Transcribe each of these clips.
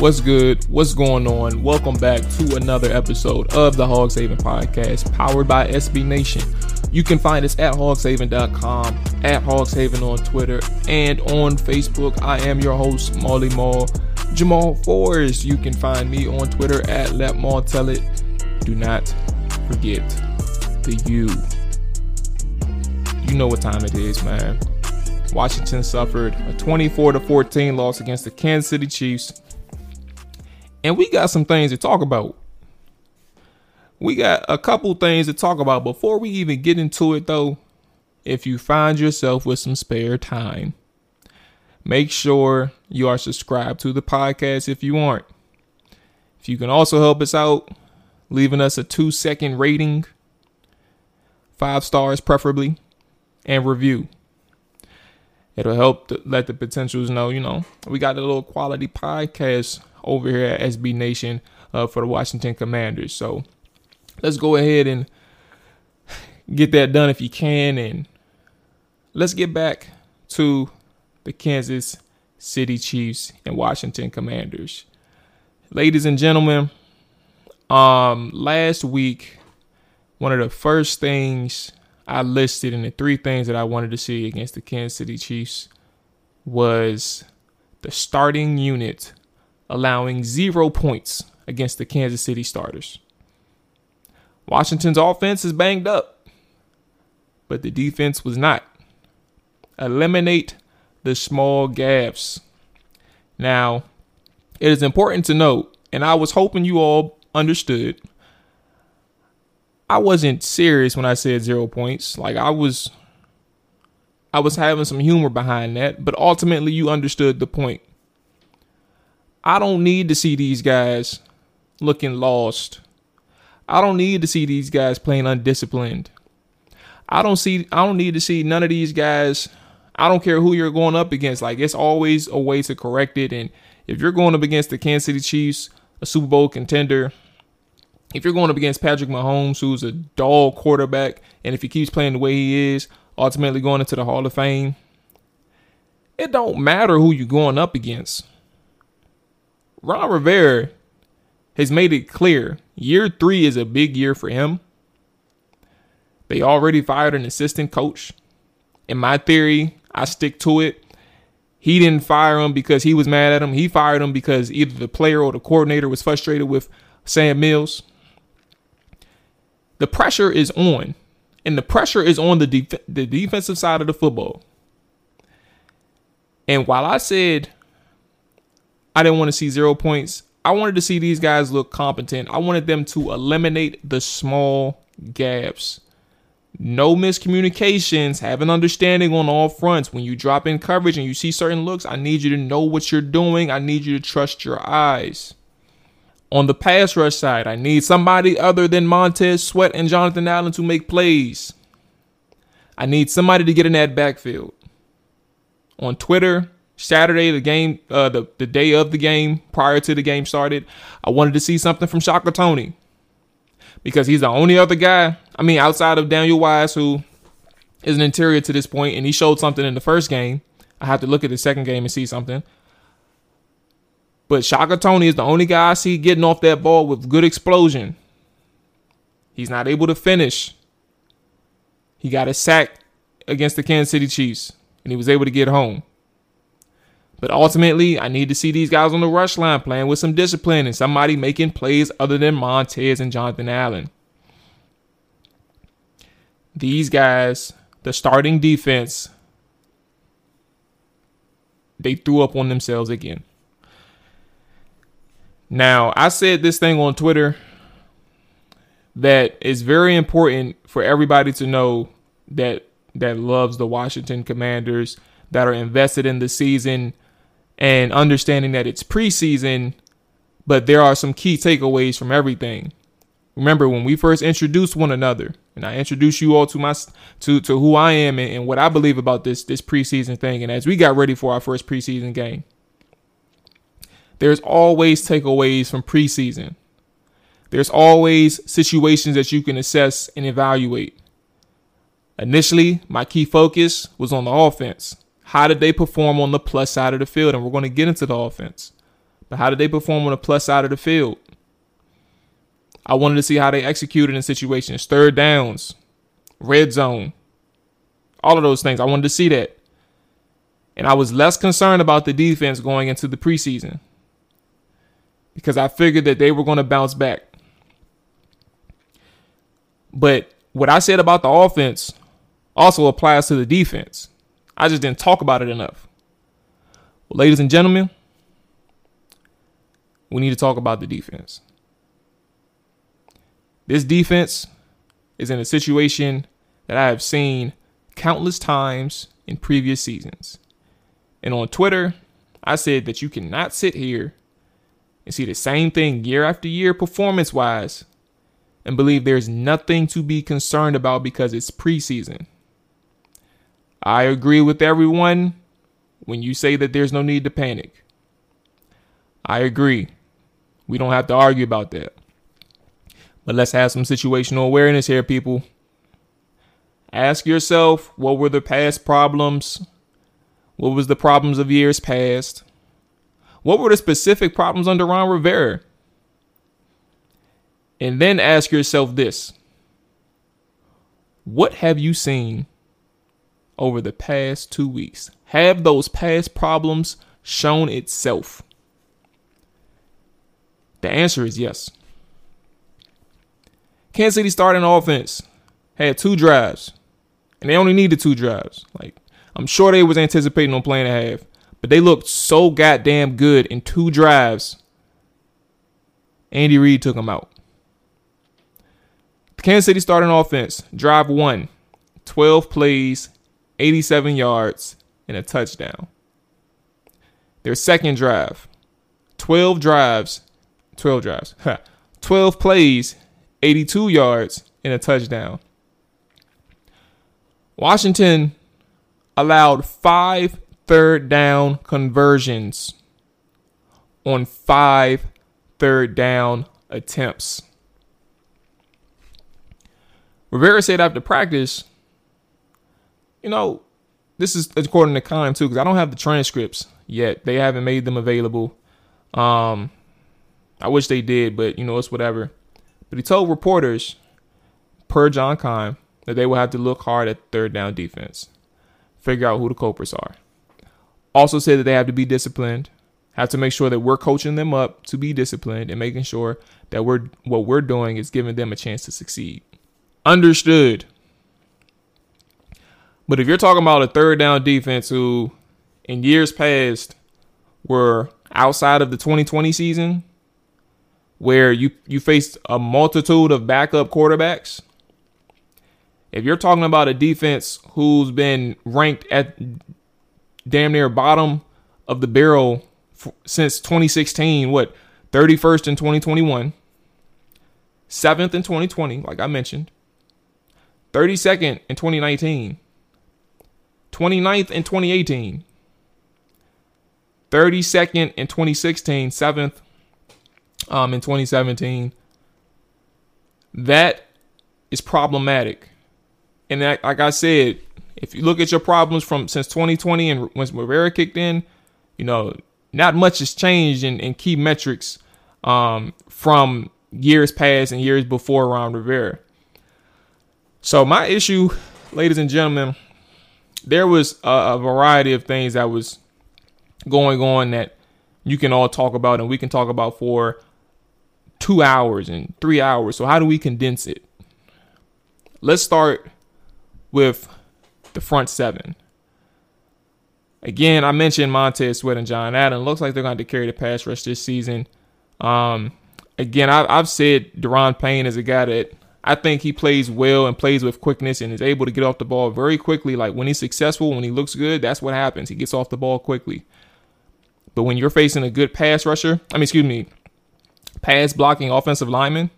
What's good? What's going on? Welcome back to another episode of the Hogs Haven podcast powered by SB Nation. You can find us at hogshaven.com, at hogshaven on Twitter, and on Facebook. I am your host, Molly Mall, Jamual Forrest. You can find me on Twitter at Let Mall Tell It. Do not forget the U. You know what time it is, man. Washington suffered a 24 to 14 loss against the Kansas City Chiefs and we got some things to talk about. We got a couple things to talk about before we even get into it, though. If you find yourself with some spare time, make sure you are subscribed to the podcast if you aren't. If you can also help us out, leaving us a two second rating, five stars preferably, and review. It'll help let the potentials know, you know, we got a little quality podcast over here at SB Nation uh, for the Washington Commanders. So let's go ahead and get that done if you can. And let's get back to the Kansas City Chiefs and Washington Commanders. Ladies and gentlemen, um, last week, one of the first things I listed in the three things that I wanted to see against the Kansas City Chiefs was the starting unit allowing zero points against the Kansas City starters. Washington's offense is banged up, but the defense was not. Eliminate the small gaps. Now, it is important to note, and I was hoping you all understood. I wasn't serious when I said zero points. Like I was I was having some humor behind that, but ultimately you understood the point. I don't need to see these guys looking lost. I don't need to see these guys playing undisciplined. I don't see I don't need to see none of these guys. I don't care who you're going up against. Like it's always a way to correct it. And if you're going up against the Kansas City Chiefs, a Super Bowl contender, if you're going up against Patrick Mahomes, who's a dog quarterback, and if he keeps playing the way he is, ultimately going into the Hall of Fame, it don't matter who you're going up against. Ron Rivera has made it clear year three is a big year for him. They already fired an assistant coach. In my theory, I stick to it. He didn't fire him because he was mad at him. He fired him because either the player or the coordinator was frustrated with Sam Mills. The pressure is on, and the pressure is on the def- the defensive side of the football. And while I said I didn't want to see zero points. I wanted to see these guys look competent. I wanted them to eliminate the small gaps. No miscommunications. Have an understanding on all fronts. When you drop in coverage and you see certain looks, I need you to know what you're doing. I need you to trust your eyes. On the pass rush side, I need somebody other than Montez Sweat and Jonathan Allen to make plays. I need somebody to get in that backfield. On Twitter, Saturday, the game, uh, the, the day of the game, prior to the game started, I wanted to see something from Shaka Toney because he's the only other guy. I mean, outside of Daniel Wise, who is an interior to this point, and he showed something in the first game. I have to look at the second game and see something. But Shaka Toney is the only guy I see getting off that ball with good explosion. He's not able to finish. He got a sack against the Kansas City Chiefs, and he was able to get home. But ultimately, I need to see these guys on the rush line playing with some discipline and somebody making plays other than Montez and Jonathan Allen. These guys, the starting defense, they threw up on themselves again. Now, I said this thing on Twitter that it's very important for everybody to know that that loves the Washington Commanders that are invested in the season and understanding that it's preseason, but there are some key takeaways from everything. Remember when we first introduced one another, and I introduced you all to my to to who I am and, and what I believe about this this preseason thing, and as we got ready for our first preseason game, there's always takeaways from preseason. There's always situations that you can assess and evaluate. Initially, my key focus was on the offense. How did they perform on the plus side of the field? And we're going to get into the offense. But how did they perform on the plus side of the field? I wanted to see how they executed in situations, third downs, red zone, all of those things. I wanted to see that. And I was less concerned about the defense going into the preseason because I figured that they were going to bounce back. But what I said about the offense also applies to the defense. I just didn't talk about it enough. Well, ladies and gentlemen, we need to talk about the defense. This defense is in a situation that I have seen countless times in previous seasons. And on Twitter, I said that you cannot sit here and see the same thing year after year performance wise and believe there's nothing to be concerned about because it's preseason. I agree with everyone when you say that there's no need to panic. I agree. We don't have to argue about that. But let's have some situational awareness here, people. Ask yourself what were the past problems? What was the problems of years past? What were the specific problems under Ron Rivera? And then ask yourself this What have you seen over the past two weeks? Have those past problems shown itself? The answer is yes. Kansas City starting offense had two drives, and they only needed two drives. Like I'm sure they was anticipating on playing a half, but they looked so goddamn good in two drives. Andy Reid took them out. The Kansas City starting offense, drive one, 12 plays, 87 yards, and a touchdown. Their second drive, 12 drives, 12 drives, 12 plays, 82 yards, and a touchdown. Washington allowed five third down conversions on five third down attempts. Rivera said after practice, you know, this is according to Keim too, because I don't have the transcripts yet. They haven't made them available. Um, I wish they did, but you know, it's whatever. But he told reporters, per John Keim, that they will have to look hard at third down defense, figure out who the culprits are. Also said that they have to be disciplined, have to make sure that we're coaching them up to be disciplined and making sure that we're what we're doing is giving them a chance to succeed. Understood. But if you're talking about a third down defense who in years past were outside of the 2020 season where you you faced a multitude of backup quarterbacks, if you're talking about a defense who's been ranked at damn near bottom of the barrel f- since 2016, what 31st in 2021, 7th in 2020, like I mentioned, 32nd in 2019, 29th in 2018, 32nd in 2016, 7th um, in 2017. That is problematic. And that, like I said, if you look at your problems from since 2020 and when Rivera kicked in, you know, not much has changed in, in key metrics um, from years past and years before Ron Rivera. So my issue, ladies and gentlemen, there was a, a variety of things that was going on that you can all talk about and we can talk about for two hours and three hours. So, how do we condense it? Let's start with the front seven. Again, I mentioned Montez Sweat and John Allen. Looks like they're going to carry the pass rush this season. Um, again, I, have said Daron Payne is a guy that I think he plays well and plays with quickness and is able to get off the ball very quickly. Like when he's successful, when he looks good, that's what happens. He gets off the ball quickly. But when you're facing a good pass rusher, I mean, excuse me, pass blocking offensive lineman,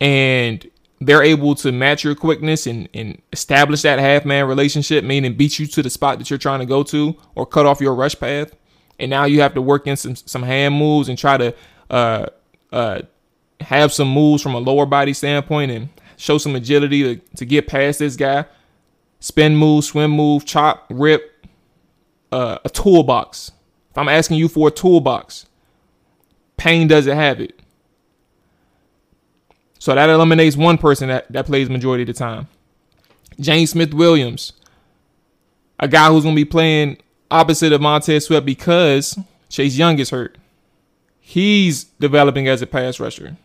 and they're able to match your quickness and, and establish that half man relationship, meaning beat you to the spot that you're trying to go to or cut off your rush path. And now you have to work in some, some hand moves and try to uh, uh, have some moves from a lower body standpoint and show some agility to, to get past this guy. Spin move, swim move, chop, rip, uh, a toolbox. If I'm asking you for a toolbox, Payne doesn't have it. So that eliminates one person that, that plays majority of the time. James Smith Williams, a guy who's going to be playing opposite of Montez Sweat because Chase Young is hurt. He's developing as a pass rusher.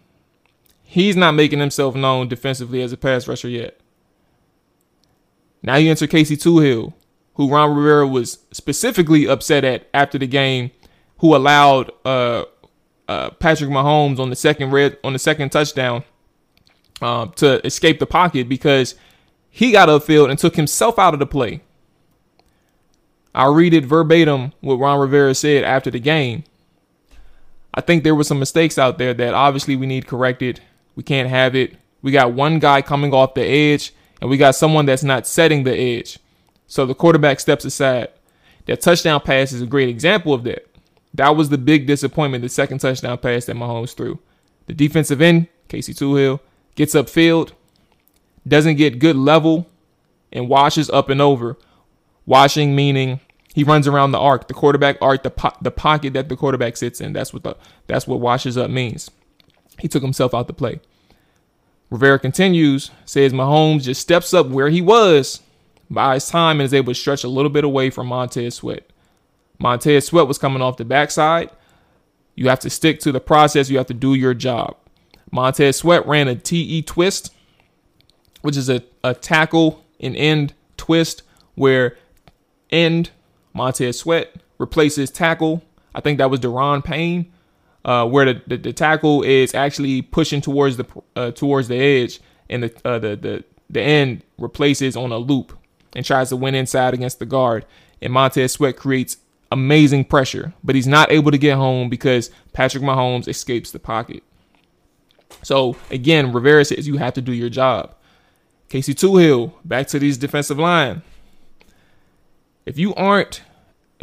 He's not making himself known defensively as a pass rusher yet. Now you enter Casey Toohill, who Ron Rivera was specifically upset at after the game, who allowed uh, uh, Patrick Mahomes on the second red on the second touchdown uh, to escape the pocket because he got upfield and took himself out of the play. I'll read it verbatim what Ron Rivera said after the game. I think there were some mistakes out there that obviously we need corrected. We can't have it. We got one guy coming off the edge, and we got someone that's not setting the edge. So the quarterback steps aside. That touchdown pass is a great example of that. That was the big disappointment, the second touchdown pass that Mahomes threw. The defensive end, Casey Toohill, gets upfield, doesn't get good level, and washes up and over. Washing meaning he runs around the arc, the quarterback arc, the po- the pocket that the quarterback sits in. That's what the that's what washes up means. He took himself out the play. Rivera continues, says Mahomes just steps up where he was by his time and is able to stretch a little bit away from Montez Sweat. Montez Sweat was coming off the backside. You have to stick to the process. You have to do your job. Montez Sweat ran a TE twist, which is a, a tackle and end twist where end Montez Sweat replaces tackle. I think that was Daron Payne, uh, where the, the, the, tackle is actually pushing towards the uh, towards the edge, and the, uh, the the the end replaces on a loop and tries to win inside against the guard. And Montez Sweat creates amazing pressure, but he's not able to get home because Patrick Mahomes escapes the pocket. So again, Rivera says you have to do your job. Casey Toohill, back to these defensive line. If you aren't,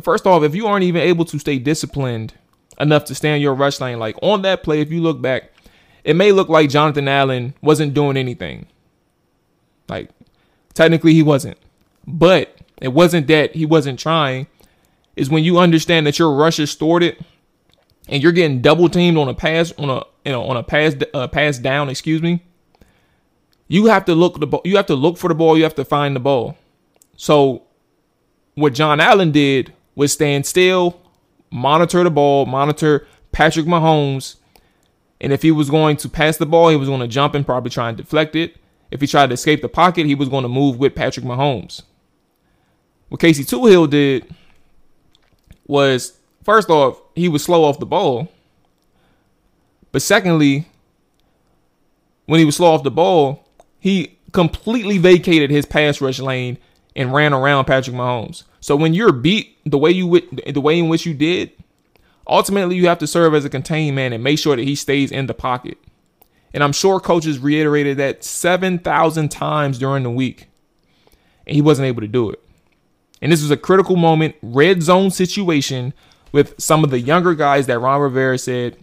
first off, if you aren't even able to stay disciplined enough to stay in your rush lane, like on that play, if you look back, it may look like Jonathan Allen wasn't doing anything. Like technically he wasn't. But it wasn't that he wasn't trying. Is when you understand that your rush is thwarted and you're getting double teamed on a pass on a you know on a pass uh, pass down, excuse me. You have to look the. You have to look for the ball. You have to find the ball. So what John Allen did was stand still, monitor the ball, monitor Patrick Mahomes, and if he was going to pass the ball, he was going to jump and probably try and deflect it. If he tried to escape the pocket, he was going to move with Patrick Mahomes. What Casey Toohill did was first off, he was slow off the ball. But secondly, when he was slow off the ball, he completely vacated his pass rush lane and ran around Patrick Mahomes. So when you're beat the way you the way in which you did, ultimately you have to serve as a contained man and make sure that he stays in the pocket. And I'm sure coaches reiterated that 7,000 times during the week. And he wasn't able to do it. And this was a critical moment, red zone situation with some of the younger guys that Ron Rivera said,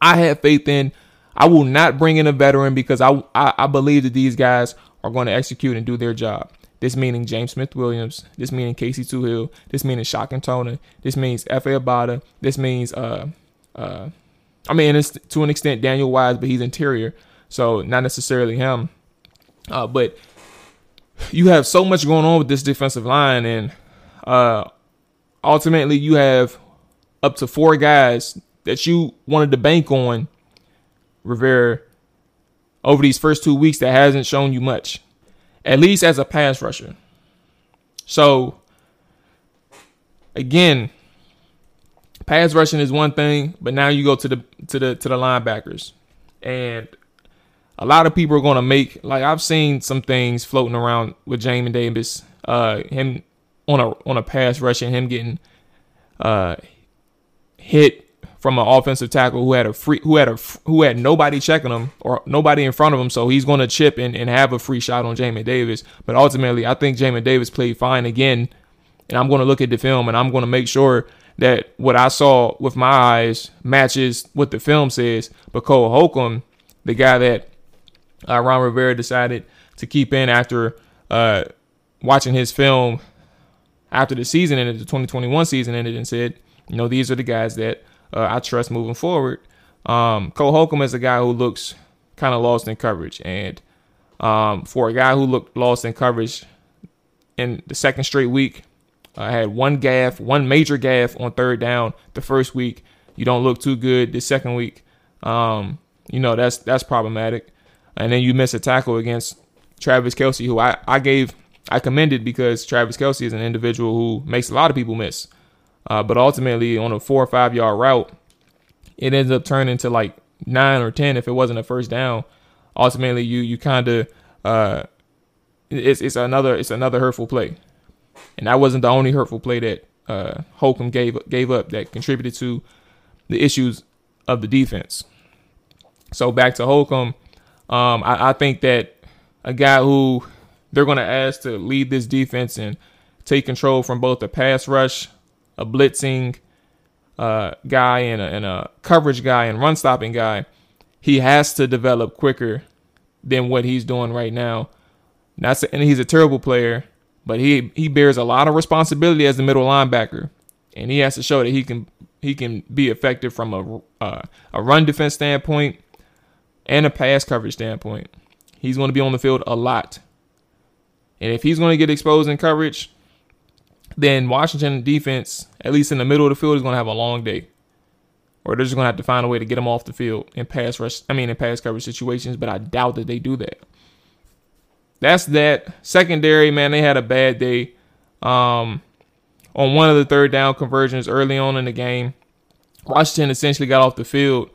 I have faith in. I will not bring in a veteran because I, I, I believe that these guys are going to execute and do their job. This meaning James Smith Williams. This meaning Casey Toohill. This meaning Shaka Toney. This means Efe Obada. This means uh uh I mean it's to an extent Daniel Wise, but he's interior, so not necessarily him. Uh, but you have so much going on with this defensive line, and uh, ultimately you have up to four guys that you wanted to bank on Rivera over these first two weeks that hasn't shown you much, at least as a pass rusher. So, again, pass rushing is one thing, but now you go to the to the to the linebackers, and a lot of people are going to make like I've seen some things floating around with Jamin Davis, uh, him on a on a pass rush and him getting uh hit from an offensive tackle who had a free who had a who had nobody checking him or nobody in front of him, so he's going to chip and, and have a free shot on Jamin Davis. But ultimately, I think Jamin Davis played fine again, and I'm going to look at the film and I'm going to make sure that what I saw with my eyes matches what the film says. But Cole Holcomb, the guy that uh, Ron Rivera decided to keep in after uh, watching his film after the season ended, the 2021 season ended, and said, you know, these are the guys that uh, I trust moving forward. Um, Cole Holcomb is a guy who looks kind of lost in coverage, and um, for a guy who looked lost in coverage in the second straight week, I had one gaff, one major gaff on third down the first week. You don't look too good the second week. Um, you know that's that's problematic. And then you miss a tackle against Travis Kelce, who I, I gave I commended because Travis Kelce is an individual who makes a lot of people miss. Uh, but ultimately, on a four or five yard route, it ends up turning to like nine or ten if it wasn't a first down. Ultimately, you you kind of uh, it's it's another it's another hurtful play, and that wasn't the only hurtful play that uh, Holcomb gave gave up that contributed to the issues of the defense. So back to Holcomb, um, I, I think that a guy who they're going to ask to lead this defense and take control from both the pass rush a blitzing uh, guy and a, and a coverage guy and run stopping guy, he has to develop quicker than what he's doing right now. That's and he's a terrible player, but he he bears a lot of responsibility as the middle linebacker, and he has to show that he can he can be effective from a uh, a run defense standpoint and a pass coverage standpoint. He's going to be on the field a lot, and if he's going to get exposed in coverage, then Washington defense, at least in the middle of the field, is going to have a long day. Or they're just going to have to find a way to get them off the field in pass rush. I mean, in pass coverage situations, but I doubt that they do that. That's that. Secondary, man, they had a bad day. Um, on one of the third down conversions early on in the game, Washington essentially got off the field.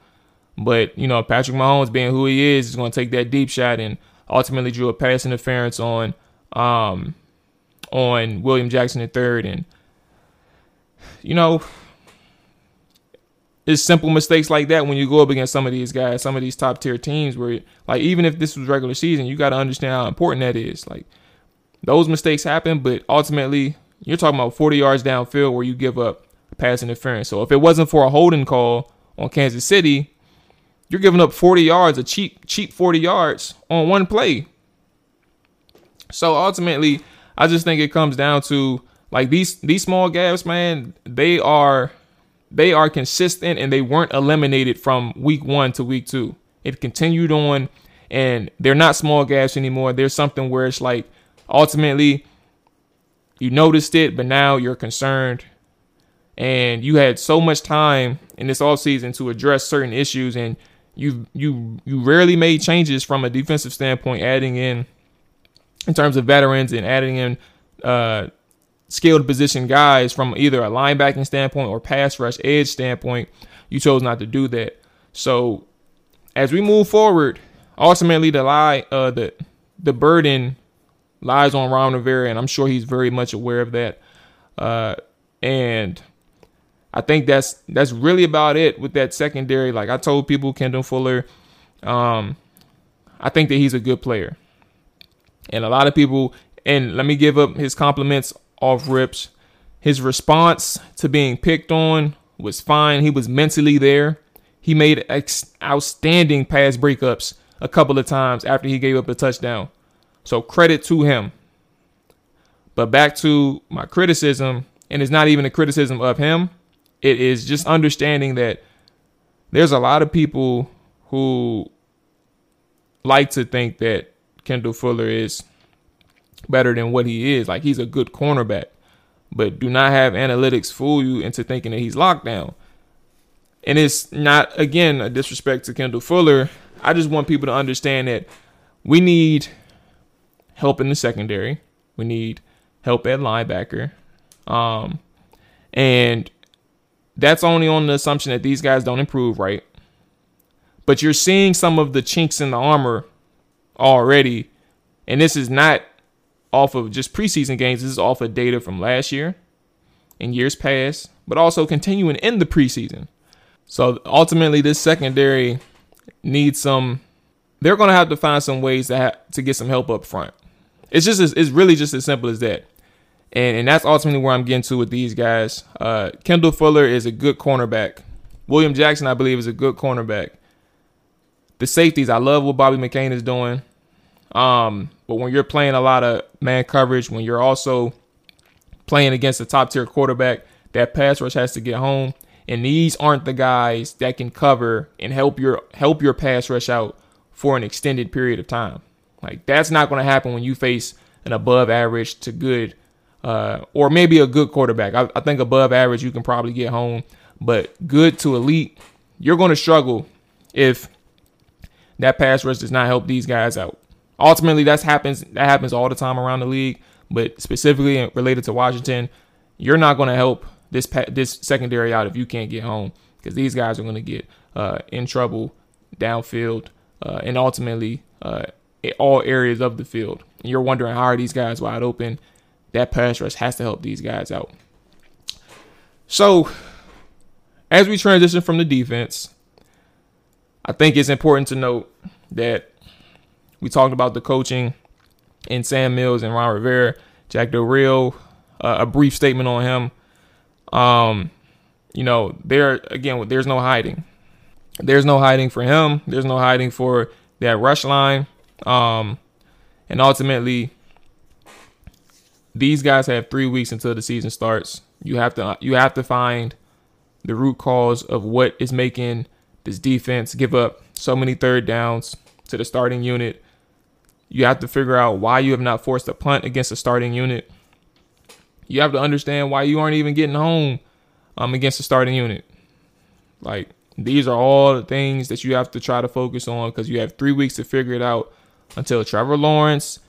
But, you know, Patrick Mahomes being who he is, is going to take that deep shot and ultimately drew a pass interference on um, on William Jackson III. And, you know, it's simple mistakes like that when you go up against some of these guys, some of these top tier teams where, like, even if this was regular season, you got to understand how important that is. Like, those mistakes happen, but ultimately, you're talking about 40 yards downfield where you give up pass interference. So if it wasn't for a holding call on Kansas City, you're giving up 40 yards, a cheap, cheap 40 yards on one play. So ultimately, I just think it comes down to like these these small gaps, man. They are they are consistent and they weren't eliminated from week one to week two. It continued on, and they're not small gaps anymore. There's something where it's like ultimately you noticed it, but now you're concerned. And you had so much time in this off season to address certain issues, and you you you rarely made changes from a defensive standpoint, adding in in terms of veterans and adding in uh, skilled position guys from either a linebacking standpoint or pass rush edge standpoint, you chose not to do that. So as we move forward, ultimately the lie uh, the the burden lies on Ron Rivera, and I'm sure he's very much aware of that. Uh, and I think that's that's really about it with that secondary. Like I told people, Kendall Fuller, um, I think that he's a good player. And a lot of people, and let me give up his compliments off rips. His response to being picked on was fine. He was mentally there. He made ex- outstanding pass breakups a couple of times after he gave up a touchdown. So credit to him. But back to my criticism, and it's not even a criticism of him. It is just understanding that there's a lot of people who like to think that Kendall Fuller is better than what he is. Like he's a good cornerback. but do not have analytics fool you into thinking that he's locked down. And it's not, again, a disrespect to Kendall Fuller. I just want people to understand that we need help in the secondary. We need help at linebacker. Um, and that's only on the assumption that these guys don't improve, right? But you're seeing some of the chinks in the armor already. And this is not off of just preseason games. This is off of data from last year and years past, but also continuing in the preseason. So ultimately, this secondary needs some. They're going to have to find some ways to ha- to get some help up front. It's just it's really just as simple as that. And and that's ultimately where I'm getting to with these guys. Uh, Kendall Fuller is a good cornerback. William Jackson, I believe, is a good cornerback. The safeties, I love what Bobby McCain is doing. Um, but when you're playing a lot of man coverage, when you're also playing against a top tier quarterback, that pass rush has to get home. And these aren't the guys that can cover and help your help your pass rush out for an extended period of time. Like that's not going to happen when you face an above average to good, uh, or maybe a good quarterback. I, I think above average you can probably get home, but good to elite, you're going to struggle if that pass rush does not help these guys out. Ultimately, that happens that happens all the time around the league, but specifically related to Washington, you're not going to help this this secondary out if you can't get home because these guys are going to get uh, in trouble downfield uh, and ultimately uh, all areas of the field. And you're wondering how are these guys wide open? That pass rush has to help these guys out. So, as we transition from the defense, I think it's important to note that we talked about the coaching in Sam Mills and Ron Rivera, Jack Del Rio, uh, a brief statement on him. Um, you know, there again, there's no hiding. There's no hiding for him. There's no hiding for that rush line. Um, and ultimately, these guys have three weeks until the season starts. You have to you have to find the root cause of what is making this defense give up so many third downs to the starting unit. You have to figure out why you have not forced a punt against a starting unit. You have to understand why you aren't even getting home um, against the starting unit. Like these are all the things that you have to try to focus on because you have three weeks to figure it out until Trevor Lawrence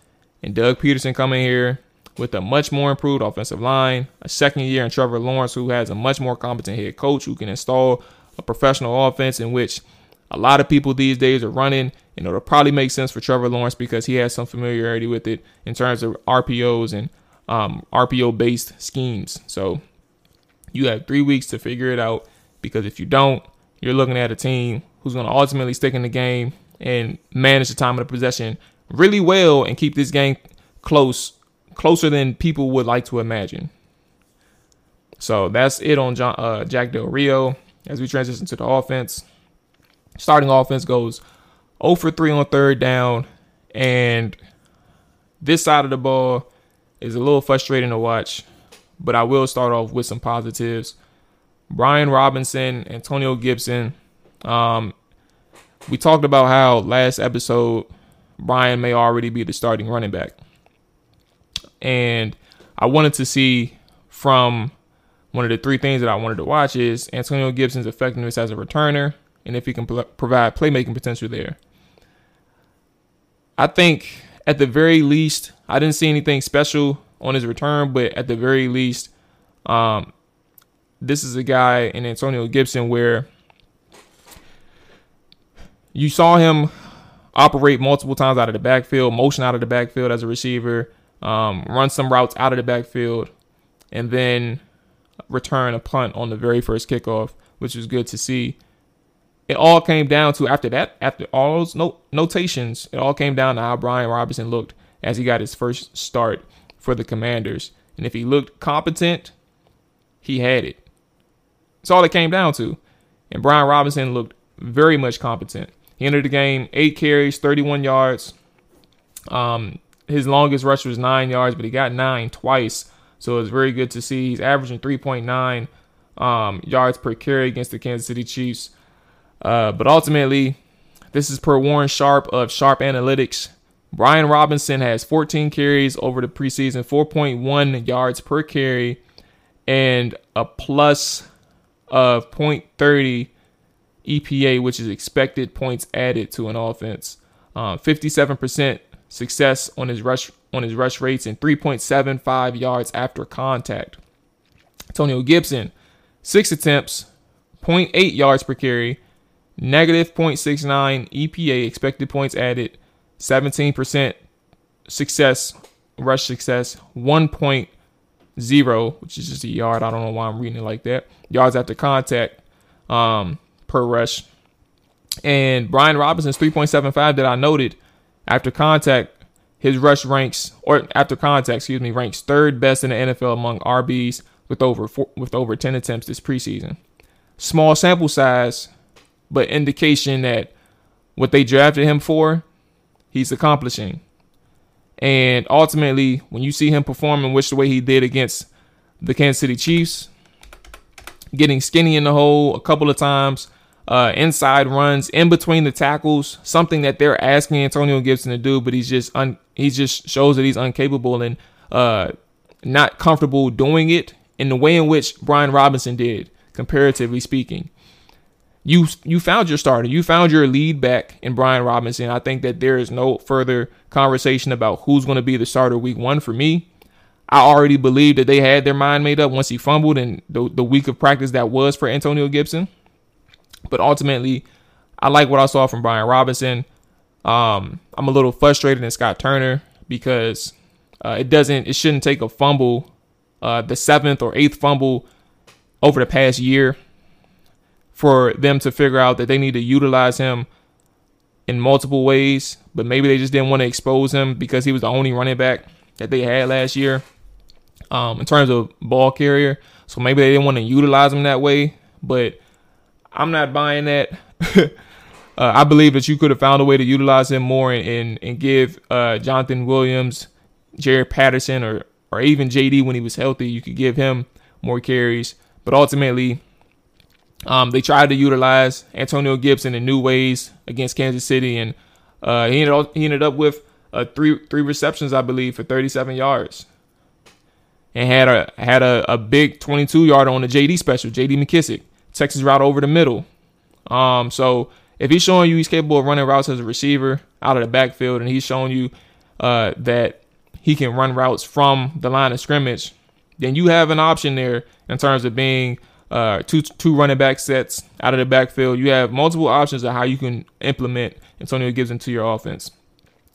and Doug Pederson come in here with a much more improved offensive line, a second year in Trevor Lawrence who has a much more competent head coach who can install a professional offense in which a lot of people these days are running. And it'll probably make sense for Trevor Lawrence because he has some familiarity with it in terms of RPOs and um, RPO based schemes. So you have three weeks to figure it out because if you don't, you're looking at a team who's going to ultimately stick in the game and manage the time of the possession really well and keep this game close, closer than people would like to imagine. So that's it on John, uh, Jack Del Rio as we transition to the offense. Starting offense goes 0 for 3 on third down, and this side of the ball is a little frustrating to watch, but I will start off with some positives. Brian Robinson, Antonio Gibson. Um, we talked about how last episode Brian may already be the starting running back. And I wanted to see from one of the three things that I wanted to watch is Antonio Gibson's effectiveness as a returner and if he can pl- provide playmaking potential there. I think at the very least, I didn't see anything special on his return, but at the very least, um, this is a guy in Antonio Gibson where you saw him operate multiple times out of the backfield, motion out of the backfield as a receiver, um, run some routes out of the backfield, and then return a punt on the very first kickoff, which was good to see. It all came down to after that, after all those no- notations, it all came down to how Brian Robinson looked as he got his first start for the Commanders. And if he looked competent, he had it. That's all it came down to. And Brian Robinson looked very much competent. He entered the game eight carries, 31 yards. Um, his longest rush was nine yards, but he got nine twice. So it's very good to see. He's averaging 3.9 um, yards per carry against the Kansas City Chiefs. Uh, but ultimately, this is per Warren Sharp of Sharp Analytics. Brian Robinson has 14 carries over the preseason, 4.1 yards per carry, and a plus of 0.30 EPA, which is expected points added to an offense. Um, 57% success on his rush on his rush rates and 3.75 yards after contact. Antonio Gibson, six attempts, 0.8 yards per carry, negative 0.69 EPA expected points added, 17% success, rush success, 1.0, which is just a yard. I don't know why I'm reading it like that. Yards after contact um, per rush. And Brian Robinson's 3.75 that I noted after contact, his rush ranks, or after contact, excuse me, ranks third best in the NFL among RBs with over four, with over 10 attempts this preseason. Small sample size, but indication that what they drafted him for, he's accomplishing. And ultimately, when you see him performing which the way he did against the Kansas City Chiefs, getting skinny in the hole a couple of times, uh, inside runs in between the tackles, something that they're asking Antonio Gibson to do, but he's just un- he just shows that he's incapable and uh, not comfortable doing it in the way in which Brian Robinson did, comparatively speaking. You you found your starter. You found your lead back in Brian Robinson. I think that there is no further conversation about who's going to be the starter week one for me. I already believe that they had their mind made up once he fumbled and the, the week of practice that was for Antonio Gibson. But ultimately, I like what I saw from Brian Robinson. Um, I'm a little frustrated in Scott Turner because uh, it doesn't, it shouldn't take a fumble, uh, the seventh or eighth fumble over the past year for them to figure out that they need to utilize him in multiple ways. But maybe they just didn't want to expose him because he was the only running back that they had last year um, in terms of ball carrier. So maybe they didn't want to utilize him that way. But I'm not buying that. uh, I believe that you could have found a way to utilize him more and and, and give uh, Jonathan Williams, Jaret Patterson, or or even JD when he was healthy. You could give him more carries. But ultimately, um, they tried to utilize Antonio Gibson in new ways against Kansas City, and uh, he ended up, he ended up with uh, three three receptions, I believe, for 37 yards, and had a had a, a big 22 yard on the JD special, JD McKissic. Texas route over the middle. Um, so if he's showing you he's capable of running routes as a receiver out of the backfield, and he's showing you uh, that he can run routes from the line of scrimmage, then you have an option there in terms of being uh, two two running back sets out of the backfield. You have multiple options of how you can implement Antonio Gibson to your offense.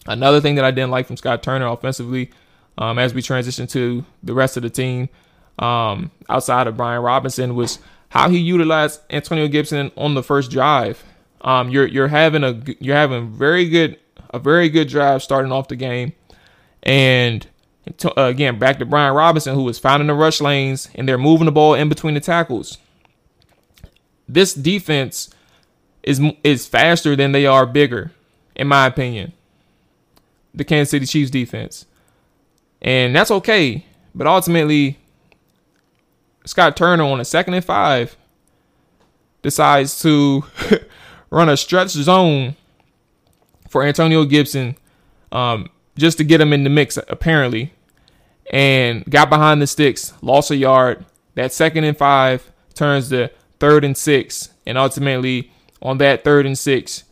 Another thing that I didn't like from Scott Turner offensively, um, as we transition to the rest of the team, um, outside of Brian Robinson, was how he utilized Antonio Gibson on the first drive. Um, you're you're having a you're having very good a very good drive starting off the game, and to, uh, again back to Brian Robinson who was finding the rush lanes and they're moving the ball in between the tackles. This defense is is faster than they are bigger, in my opinion. The Kansas City Chiefs defense, and that's okay. But ultimately, Scott Turner on a second and five decides to run a stretch zone for Antonio Gibson um, just to get him in the mix, apparently. And got behind the sticks, lost a yard. That second and five turns to third and six. And ultimately, on that third and six,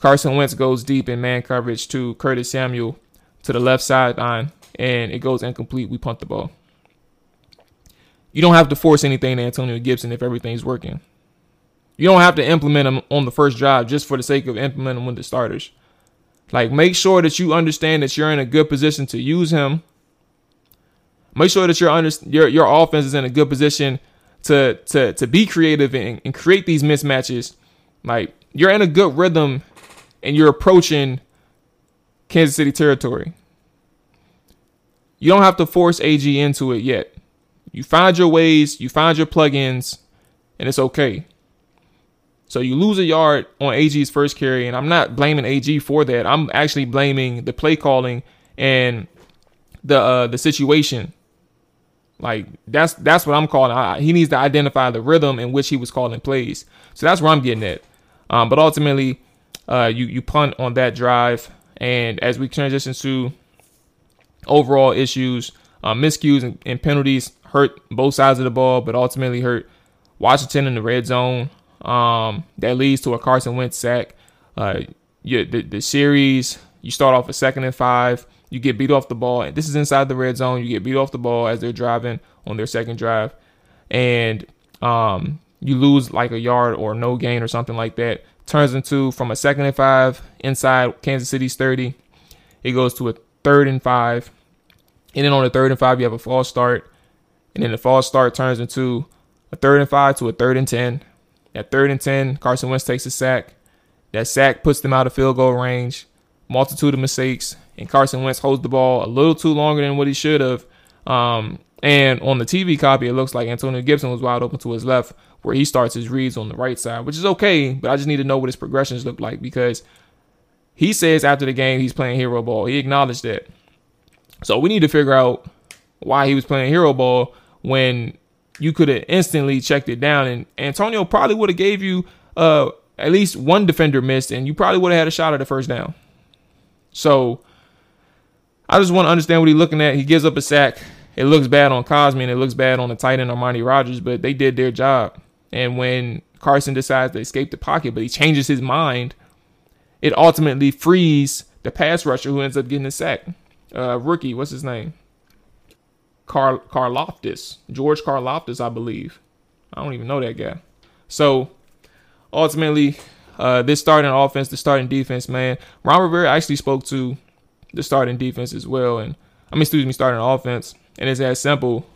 Carson Wentz goes deep in man coverage to Curtis Samuel to the left sideline, and it goes incomplete. We punt the ball. You don't have to force anything to Antonio Gibson if everything's working. You don't have to implement him on the first drive just for the sake of implementing him with the starters. Like, make sure that you understand that you're in a good position to use him. Make sure that your under, your your offense is in a good position to to to be creative and, and create these mismatches. Like, you're in a good rhythm, and you're approaching Kansas City territory. You don't have to force AG into it yet. You find your ways, you find your plugins, and it's okay. So you lose a yard on AG's first carry, and I'm not blaming AG for that. I'm actually blaming the play calling and the uh, the situation. Like that's that's what I'm calling. I, he needs to identify the rhythm in which he was calling plays. So that's where I'm getting at. Um, but ultimately, uh, you you punt on that drive, and as we transition to overall issues, uh, miscues and, and penalties hurt both sides of the ball, but ultimately hurt Washington in the red zone. Um, that leads to a Carson Wentz sack. Uh, you, the, the series, you start off a second and five. You get beat off the ball. This is inside the red zone. You get beat off the ball as they're driving on their second drive. And um, you lose like a yard or no gain or something like that. Turns into from a second and five inside Kansas City's 30. It goes to a third and five. And then on the third and five, you have a false start. And then the false start turns into a third and five to a third and 10. At third and 10, Carson Wentz takes a sack. That sack puts them out of field goal range. Multitude of mistakes. And Carson Wentz holds the ball a little too longer than what he should have. Um, and on the TV copy, it looks like Antonio Gibson was wide open to his left, where he starts his reads on the right side, which is okay. But I just need to know what his progressions look like because he says after the game he's playing hero ball. He acknowledged that. So we need to figure out why he was playing hero ball when you could have instantly checked it down and Antonio probably would have gave you uh at least one defender missed and you probably would have had a shot at the first down. So I just want to understand what he's looking at. He gives up a sack. It looks bad on Cosmi and it looks bad on the tight end Armani Rogers, but they did their job. And when Carson decides to escape the pocket, but he changes his mind, it ultimately frees the pass rusher who ends up getting a sack. Uh, rookie, what's his name? Carl Karlaftis, George Karlaftis, I believe. I don't even know that guy. So ultimately, uh, this starting offense, the starting defense, man, Ron Rivera actually spoke to the starting defense as well, and I mean, excuse me, starting offense, and it's as simple.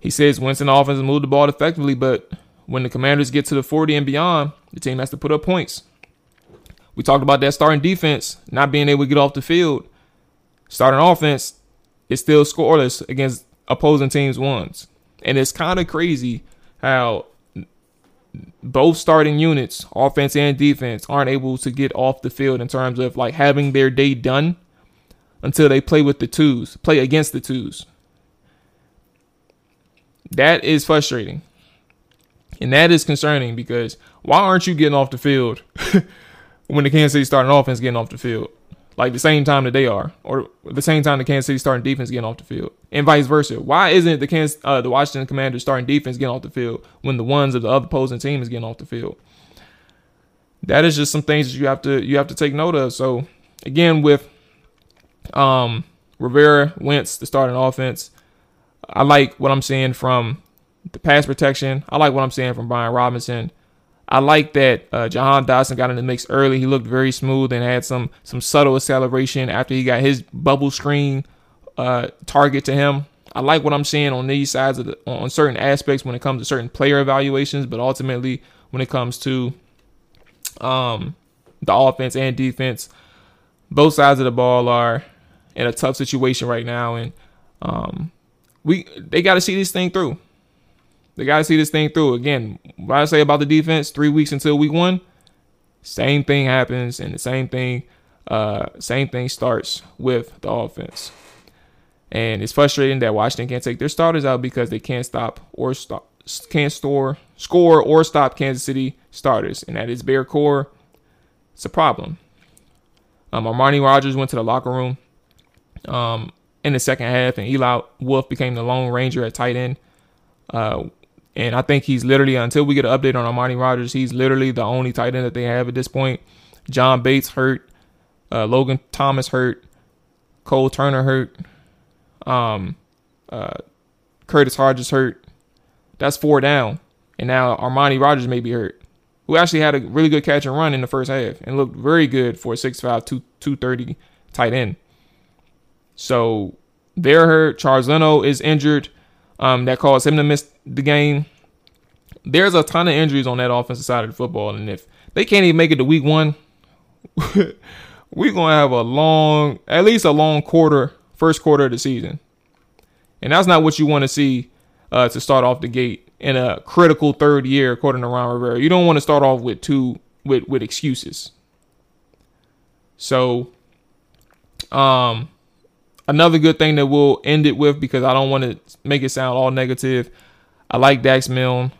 He says Winston offense move the ball effectively, but when the Commanders get to the 40 and beyond, the team has to put up points. We talked about that starting defense not being able to get off the field. Starting offense is still scoreless against opposing teams' ones. And it's kind of crazy how both starting units, offense and defense, aren't able to get off the field in terms of like having their day done until they play with the twos, play against the twos. That is frustrating. And that is concerning because why aren't you getting off the field when the Kansas City starting offense getting off the field? Like the same time that they are, or the same time the Kansas City starting defense getting off the field, and vice versa. Why isn't the Kansas, uh, the Washington Commanders starting defense getting off the field when the ones of the other opposing team is getting off the field? That is just some things that you have to you have to take note of. So again, with um, Rivera, Wentz, the starting offense, I like what I'm seeing from the pass protection. I like what I'm seeing from Brian Robinson. I like that uh, Jahan Dotson got in the mix early. He looked very smooth and had some some subtle acceleration after he got his bubble screen uh, target to him. I like what I'm seeing on these sides of the, on certain aspects when it comes to certain player evaluations, but ultimately when it comes to um, the offense and defense, both sides of the ball are in a tough situation right now, and um, we they got to see this thing through. They got to see this thing through. Again, what I say about the defense, three weeks until week one, same thing happens, and the same thing, uh, same thing starts with the offense. And it's frustrating that Washington can't take their starters out because they can't stop or stop, can't store, score or stop Kansas City starters, and at its bare core. It's a problem. Um, Armani Rogers went to the locker room um, in the second half, and Eli Wolf became the lone ranger at tight end. Uh, and I think he's literally, until we get an update on Armani Rogers, he's literally the only tight end that they have at this point. John Bates hurt. Uh, Logan Thomas hurt. Cole Turner hurt. Um, uh, Curtis Hodges hurt. That's four down. And now Armani Rogers may be hurt, who actually had a really good catch and run in the first half and looked very good for a 6'5, 230 tight end. So they're hurt. Leno is injured um, that caused him to miss the game. There's a ton of injuries on that offensive side of the football, and if they can't even make it to week one, we're gonna have a long, at least a long quarter, first quarter of the season, and that's not what you want to see uh, to start off the gate in a critical third year, according to Ron Rivera. You don't want to start off with two with with excuses. So, um, another good thing that we'll end it with because I don't want to make it sound all negative. I like Dax Milne.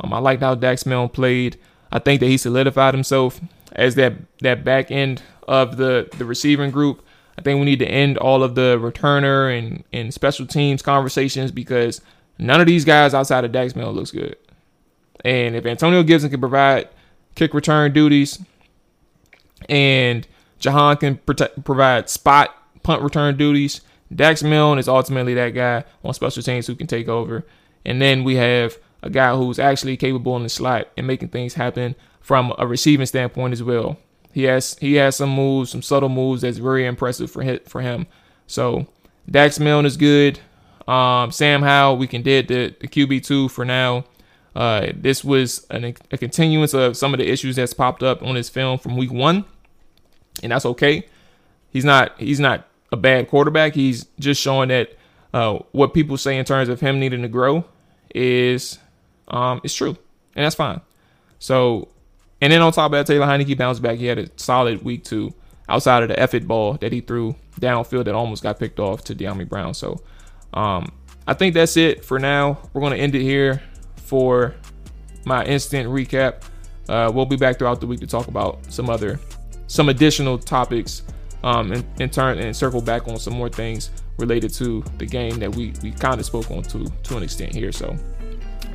Um, I liked how Dax Milne played. I think that he solidified himself as that that back end of the the receiving group. I think we need to end all of the returner and and special teams conversations because None of these guys outside of Dax Milne looks good. And if Antonio Gibson can provide kick return duties and Jahan can protect, provide spot punt return duties, Dax Milne is ultimately that guy on special teams who can take over. And then we have a guy who's actually capable in the slot and making things happen from a receiving standpoint as well. He has he has some moves, some subtle moves that's very impressive for him, for him. So Dax Milne is good. Um, Sam Howell, we can did the, the QB two for now. Uh, this was an, a continuance of some of the issues that's popped up on his film from week one, and that's okay. He's not he's not a bad quarterback. He's just showing that uh, what people say in terms of him needing to grow is um, true, and that's fine. So, and then on top of that, Taylor Heinicke bounced back. He had a solid week two outside of the effort ball that he threw downfield that almost got picked off to Dyami Brown. So, um, I think that's it for now. We're going to end it here for my instant recap. Uh, we'll be back throughout the week to talk about some other, some additional topics, um, and, and turn and circle back on some more things related to the game that we we kind of spoke on to to an extent here. So,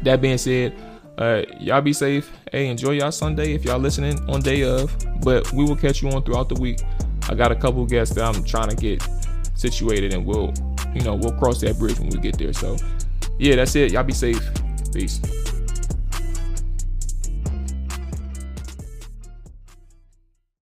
that being said, uh, y'all be safe. Hey, enjoy y'all Sunday if y'all listening on day of. But we will catch you on throughout the week. I got a couple guests that I'm trying to get situated, and we'll, you know, we'll cross that bridge when we get there. So, yeah, that's it. Y'all be safe. Peace.